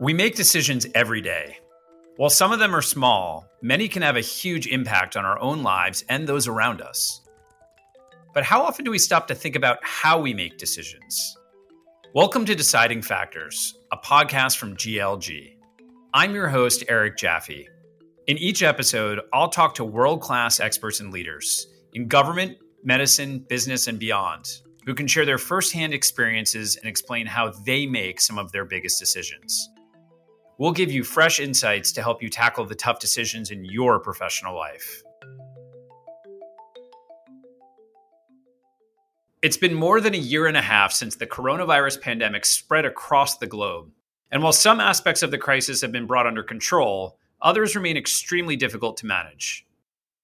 We make decisions every day. While some of them are small, many can have a huge impact on our own lives and those around us. But how often do we stop to think about how we make decisions? Welcome to Deciding Factors, a podcast from GLG. I'm your host, Eric Jaffe. In each episode, I'll talk to world class experts and leaders in government, medicine, business, and beyond who can share their firsthand experiences and explain how they make some of their biggest decisions. We'll give you fresh insights to help you tackle the tough decisions in your professional life. It's been more than a year and a half since the coronavirus pandemic spread across the globe. And while some aspects of the crisis have been brought under control, others remain extremely difficult to manage.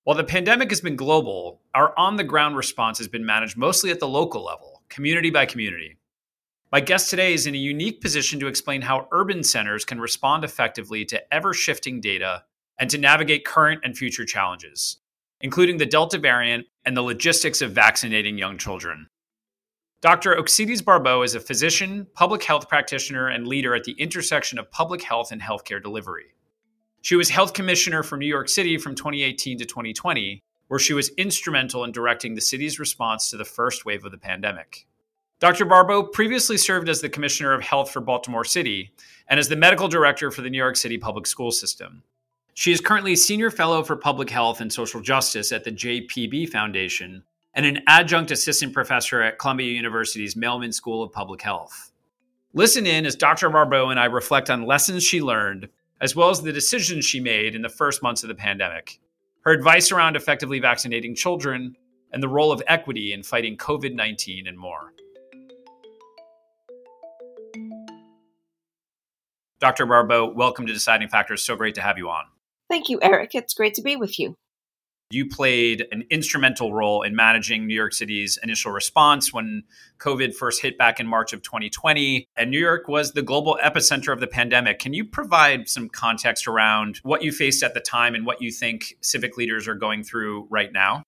While the pandemic has been global, our on the ground response has been managed mostly at the local level, community by community. My guest today is in a unique position to explain how urban centers can respond effectively to ever shifting data and to navigate current and future challenges, including the Delta variant and the logistics of vaccinating young children. Dr. Oxiris Barbot is a physician, public health practitioner, and leader at the intersection of public health and healthcare delivery. She was health commissioner for New York City from 2018 to 2020, where she was instrumental in directing the city's response to the first wave of the pandemic. Dr. Barbot previously served as the Commissioner of Health for Baltimore City and as the Medical Director for the New York City Public School System. She is currently Senior Fellow for Public Health and Social Justice at the JPB Foundation and an Adjunct Assistant Professor at Columbia University's Mailman School of Public Health. Listen in as Dr. Barbot and I reflect on lessons she learned, as well as the decisions she made in the first months of the pandemic, her advice around effectively vaccinating children, and the role of equity in fighting COVID 19 and more. Dr. Barbot, welcome to Deciding Factors. So great to have you on. Thank you, Eric. It's great to be with you. You played an instrumental role in managing New York City's initial response when COVID first hit back in March of 2020. And New York was the global epicenter of the pandemic. Can you provide some context around what you faced at the time and what you think civic leaders are going through right now?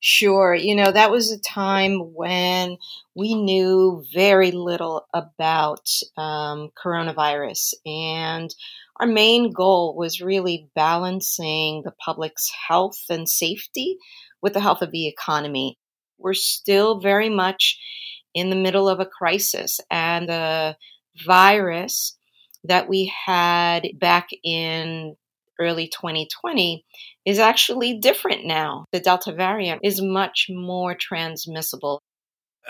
Sure. You know, that was a time when we knew very little about um, coronavirus. And our main goal was really balancing the public's health and safety with the health of the economy. We're still very much in the middle of a crisis, and the virus that we had back in early 2020 is actually different now. The Delta variant is much more transmissible.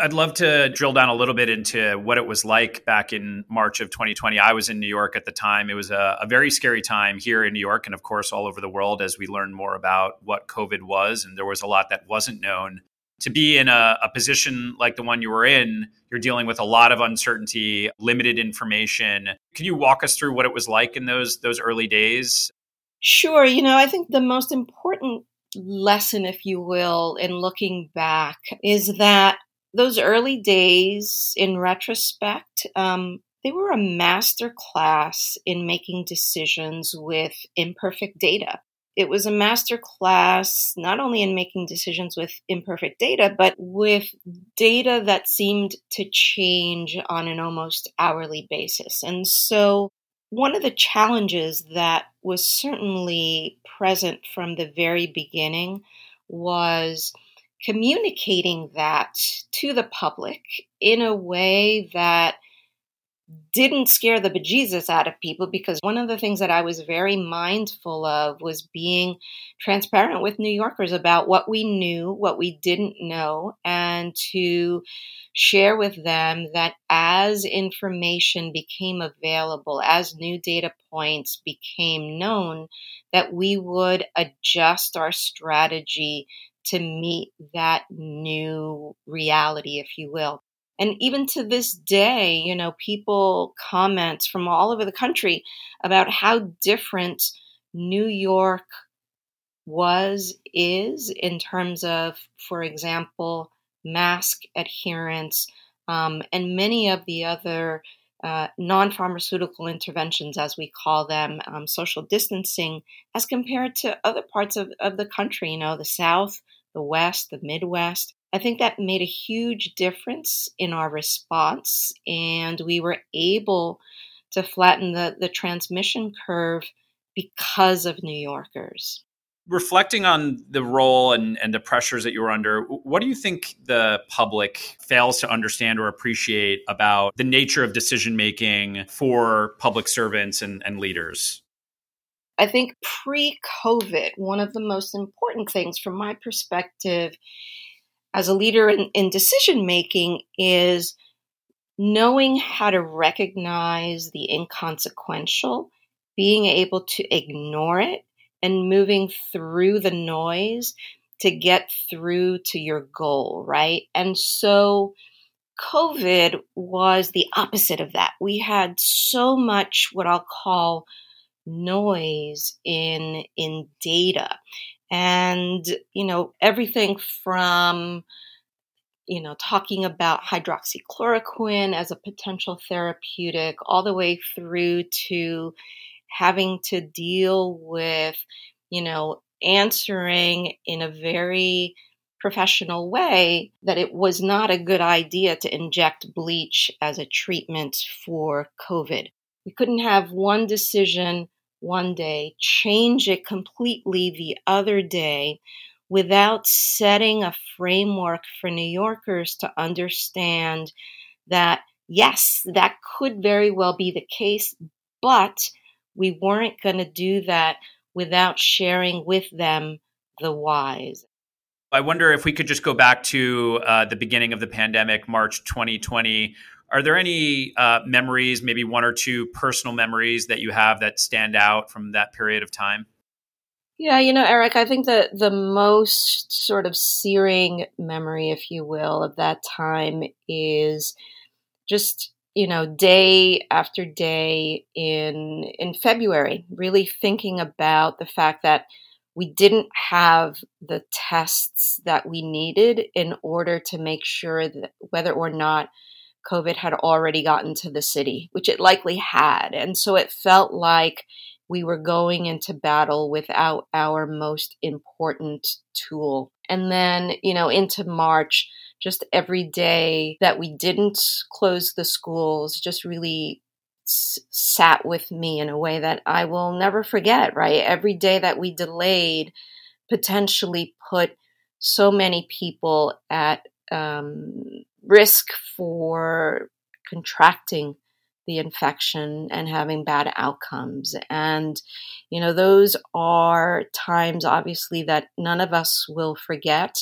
I'd love to drill down a little bit into what it was like back in March of 2020. I was in New York at the time. It was a, a, very scary time here in New York and, of course, all over the world as we learned more about what COVID was. And there was a lot that wasn't known. To be in a, a position like the one you were in, you're dealing with a lot of uncertainty, limited information. Can you walk us through what it was like in those those early days? Sure. You know, I think the most important lesson, if you will, in looking back is that those early days, in retrospect, um, they were a master class in making decisions with imperfect data. It was a master class not only in making decisions with imperfect data, but with data that seemed to change on an almost hourly basis. And so one of the challenges that was certainly present from the very beginning was communicating that to the public in a way that didn't scare the bejesus out of people because one of the things that I was very mindful of was being transparent with New Yorkers about what we knew, what we didn't know, and to share with them that as information became available, as new data points became known, that we would adjust our strategy to meet that new reality, if you will. And even to this day, you know, people comment from all over the country about how different New York was, is in terms of, for example, mask adherence um, and many of the other uh, non pharmaceutical interventions, as we call them, um, social distancing, as compared to other parts of, of the country, you know, the South, the West, the Midwest. I think that made a huge difference in our response, and we were able to flatten the, the transmission curve because of New Yorkers. Reflecting on the role and, and the pressures that you were under, what do you think the public fails to understand or appreciate about the nature of decision making for public servants and, and leaders? I think pre COVID, one of the most important things from my perspective as a leader in, in decision making is knowing how to recognize the inconsequential, being able to ignore it, and moving through the noise to get through to your goal, right? And so COVID was the opposite of that. We had so much what I'll call noise in in data and you know everything from you know talking about hydroxychloroquine as a potential therapeutic all the way through to having to deal with you know answering in a very professional way that it was not a good idea to inject bleach as a treatment for covid. We couldn't have one decision one day, change it completely the other day without setting a framework for New Yorkers to understand that, yes, that could very well be the case, but we weren't going to do that without sharing with them the whys. I wonder if we could just go back to uh, the beginning of the pandemic, March 2020. Are there any uh, memories, maybe one or two personal memories that you have that stand out from that period of time? Yeah, you know, Eric, I think that the most sort of searing memory, if you will, of that time is just you know day after day in in February, really thinking about the fact that we didn't have the tests that we needed in order to make sure that whether or not COVID had already gotten to the city, which it likely had. And so it felt like we were going into battle without our most important tool. And then, you know, into March, just every day that we didn't close the schools just really s- sat with me in a way that I will never forget, right? Every day that we delayed potentially put so many people at um, risk for contracting the infection and having bad outcomes. And, you know, those are times, obviously, that none of us will forget.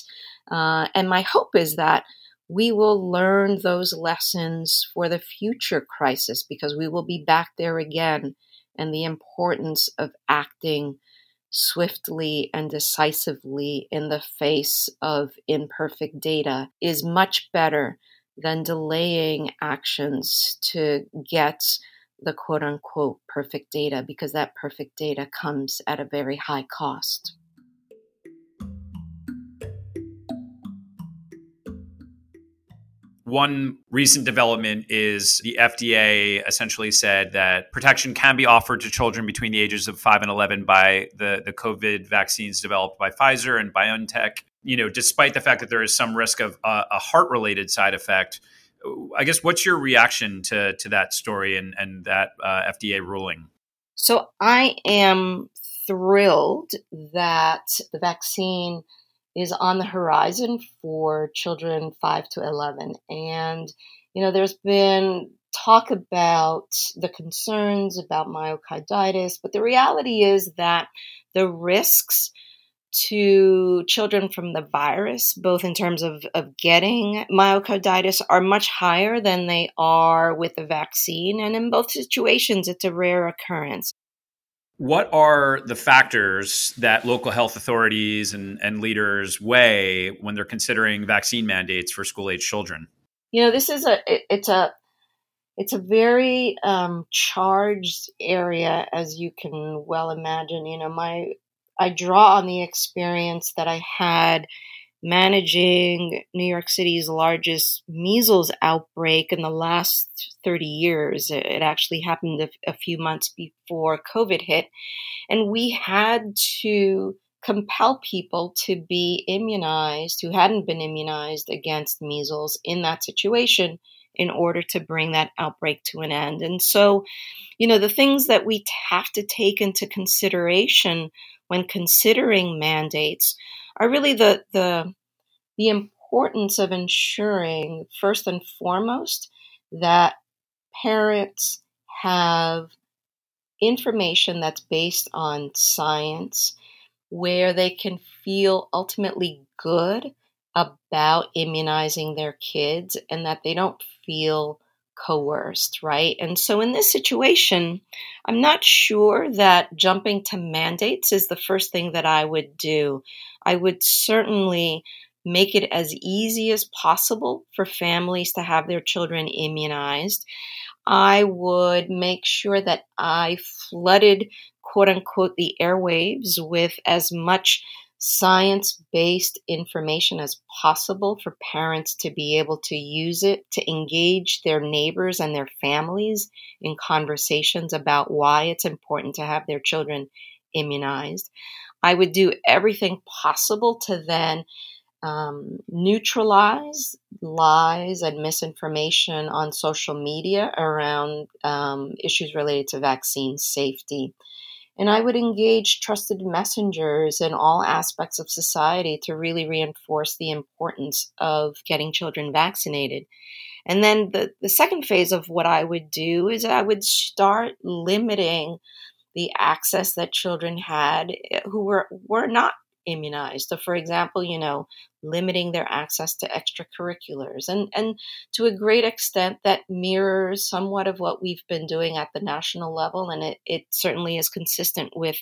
Uh, and my hope is that we will learn those lessons for the future crisis because we will be back there again. And the importance of acting swiftly and decisively in the face of imperfect data is much better than delaying actions to get the quote unquote perfect data because that perfect data comes at a very high cost. One recent development is the FDA essentially said that protection can be offered to children between the ages of 5 and 11 by the, the COVID vaccines developed by Pfizer and BioNTech. You know, despite the fact that there is some risk of uh, a heart related side effect. I guess what's your reaction to, to that story and, and that uh, FDA ruling? So I am thrilled that the vaccine is on the horizon for children 5 to 11. And, you know, there's been talk about the concerns about myocarditis, but the reality is that the risks to children from the virus, both in terms of, of getting myocarditis, are much higher than they are with the vaccine. And in both situations, it's a rare occurrence. What are the factors that local health authorities and, and leaders weigh when they're considering vaccine mandates for school age children? You know, this is a it, it's a it's a very um, charged area, as you can well imagine. You know, my I draw on the experience that I had managing New York City's largest measles outbreak in the last 30 years. It actually happened a, a few months before COVID hit. And we had to compel people to be immunized who hadn't been immunized against measles in that situation in order to bring that outbreak to an end. And so, you know, the things that we have to take into consideration when considering mandates are really the the the importance of ensuring first and foremost that parents have information that's based on science where they can feel ultimately good about immunizing their kids and that they don't feel coerced, right? And so in this situation, I'm not sure that jumping to mandates is the first thing that I would do. I would certainly make it as easy as possible for families to have their children immunized. I would make sure that I flooded, quote unquote, the airwaves with as much science based information as possible for parents to be able to use it to engage their neighbors and their families in conversations about why it's important to have their children immunized. I would do everything possible to then um, neutralize lies and misinformation on social media around um, issues related to vaccine safety. And I would engage trusted messengers in all aspects of society to really reinforce the importance of getting children vaccinated. And then the, the second phase of what I would do is I would start limiting the access that children had eh, who were, were not immunized. So, for example, you know, limiting their access to extracurriculars, and and to a great extent that mirrors somewhat of what we've been doing at the national level, and it it certainly is consistent with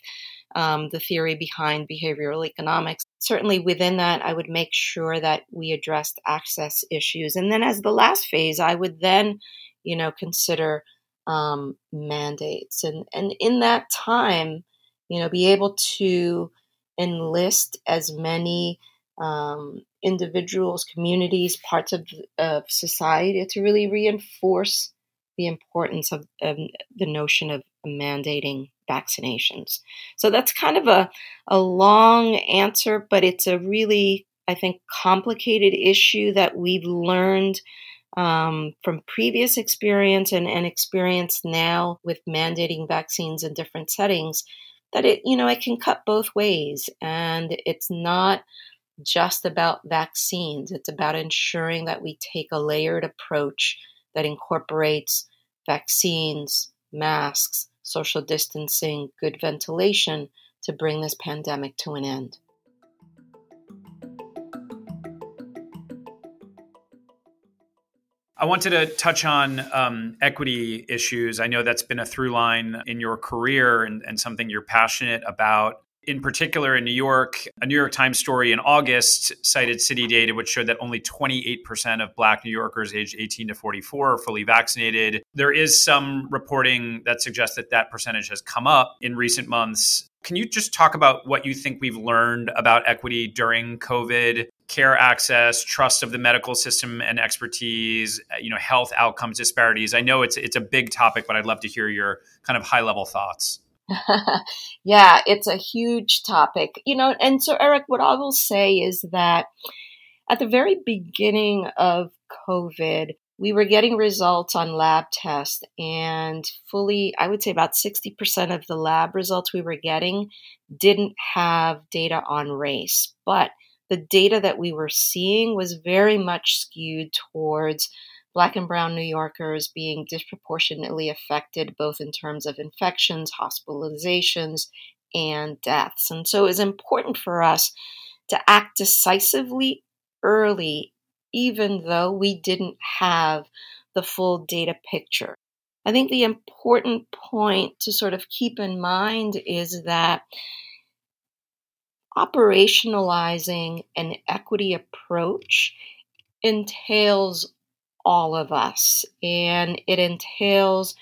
um, the theory behind behavioral economics. Certainly, within that, I would make sure that we addressed access issues, and then as the last phase, I would then, you know, consider um, mandates, and and in that time, you know, be able to enlist as many um, individuals, communities, parts of, of society to really reinforce the importance of, of the notion of mandating vaccinations. So that's kind of a, a long answer, but it's a really, I think, complicated issue that we've learned um, from previous experience and, and experience now with mandating vaccines in different settings that it, you know, it can cut both ways. And it's not just about vaccines, it's about ensuring that we take a layered approach that incorporates vaccines, masks, social distancing, good ventilation to bring this pandemic to an end. I wanted to touch on um, equity issues. I know that's been a through line in your career and, and something you're passionate about. In particular, in New York, a New York Times story in August cited city data which showed that only 28% of Black New Yorkers aged 18 to 44 are fully vaccinated. There is some reporting that suggests that that percentage has come up in recent months. Can you just talk about what you think we've learned about equity during COVID care access, trust of the medical system and expertise, uh, you know, health outcomes disparities. I know it's it's a big topic, but I'd love to hear your kind of high level thoughts. yeah, it's a huge topic. You know, and so Eric, what I will say is that at the very beginning of COVID, we were getting results on lab tests, and fully, I would say about 60% of the lab results we were getting didn't have data on race. But the data that we were seeing was very much skewed towards Black and Brown New Yorkers being disproportionately affected, both in terms of infections, hospitalizations, and deaths. And so it was important for us to act decisively early, even though we didn't have the full data picture. I think the important point to sort of keep in mind is that operationalizing an equity approach entails all of us and it entails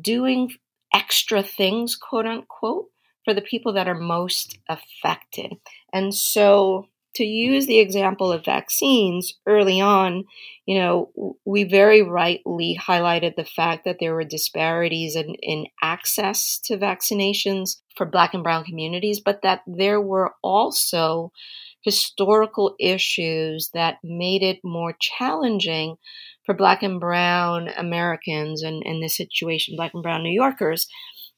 doing extra things, quote unquote, for the people that are most affected. And so to use the example of vaccines early on, you know, we very rightly highlighted the fact that there were disparities in, in access to vaccinations for Black and Brown communities, but that there were also historical issues that made it more challenging for Black and Brown Americans and in this situation, Black and Brown New Yorkers,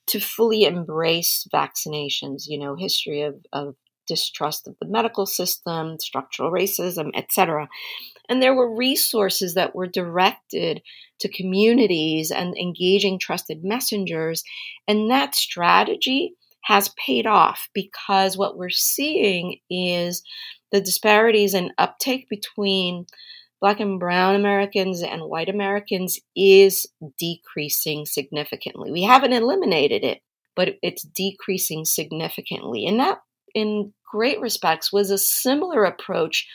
to fully embrace vaccinations. You know, history of, of distrust of the medical system, structural racism, etc. And there were resources that were directed to communities and engaging trusted messengers. And that strategy has paid off because what we're seeing is the disparities in uptake between Black and Brown Americans and white Americans is decreasing significantly. We haven't eliminated it, but it's decreasing significantly. And that, in great respects, was a similar approach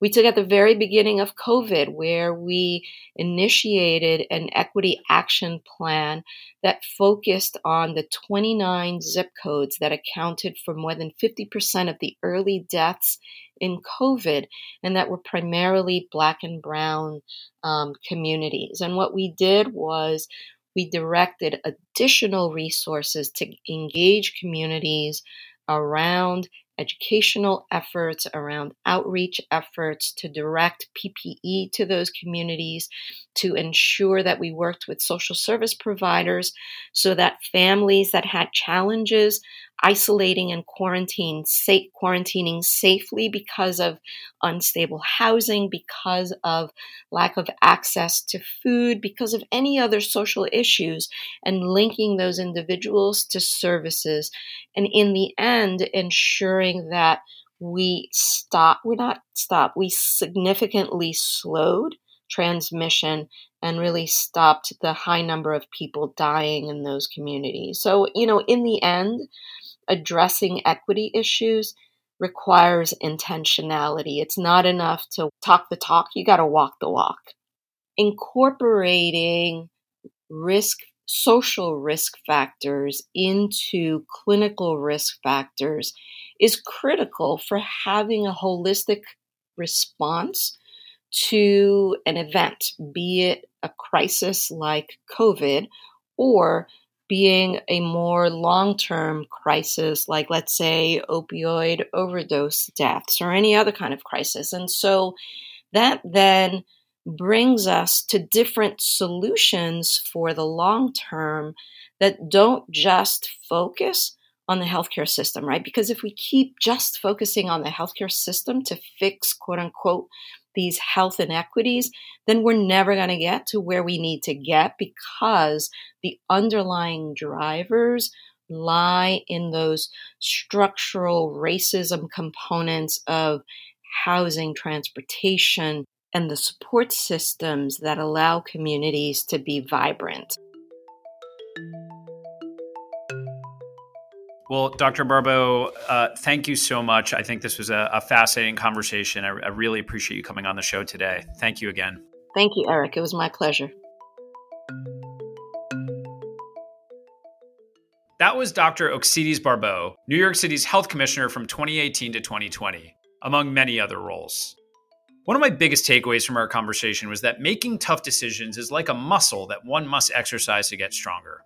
we took at the very beginning of COVID, where we initiated an equity action plan that focused on the 29 zip codes that accounted for more than 50% of the early deaths in COVID, and that were primarily Black and Brown um, communities. And what we did was we directed additional resources to engage communities around educational efforts, around outreach efforts to direct PPE to those communities, to ensure that we worked with social service providers so that families that had challenges isolating and quarantine, safe, quarantining safely because of unstable housing, because of lack of access to food, because of any other social issues, and linking those individuals to services. And in the end, ensuring that we stop, we're not stop, we significantly slowed transmission and really stopped the high number of people dying in those communities. So, you know, in the end, addressing equity issues requires intentionality. It's not enough to talk the talk, you got to walk the walk. Incorporating risk, social risk factors into clinical risk factors is critical for having a holistic response to an event, be it a crisis like COVID or being a more long term crisis, like let's say opioid overdose deaths or any other kind of crisis. And so that then brings us to different solutions for the long term that don't just focus on the healthcare system, right? Because if we keep just focusing on the healthcare system to fix quote unquote these health inequities, then we're never going to get to where we need to get because the underlying drivers lie in those structural racism components of housing, transportation, and the support systems that allow communities to be vibrant. Well, Dr. Barbot, uh, thank you so much. I think this was a, a fascinating conversation. I, I, really appreciate you coming on the show today. Thank you again. Thank you, Eric. It was my pleasure. That was Dr. Oxiris Barbot, New York City's health commissioner from 2018 to 2020, among many other roles. One of my biggest takeaways from our conversation was that making tough decisions is like a muscle that one must exercise to get stronger.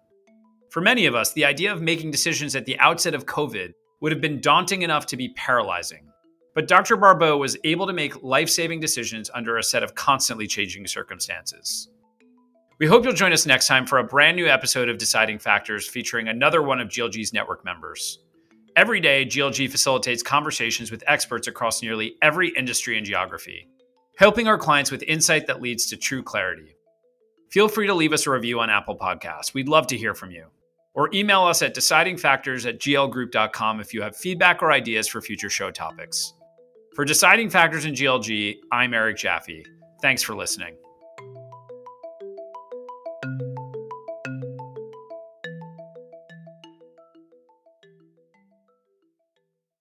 For many of us, the idea of making decisions at the outset of COVID would have been daunting enough to be paralyzing. But Dr. Barbot was able to make life saving decisions under a set of constantly changing circumstances. We hope you'll join us next time for a brand new episode of Deciding Factors featuring another one of GLG's network members. Every day, GLG facilitates conversations with experts across nearly every industry and geography, helping our clients with insight that leads to true clarity. Feel free to leave us a review on Apple Podcasts. We'd love to hear from you or email us at decidingfactors at glgroup.com if you have feedback or ideas for future show topics. For Deciding Factors in GLG, I'm Eric Jaffe. Thanks for listening.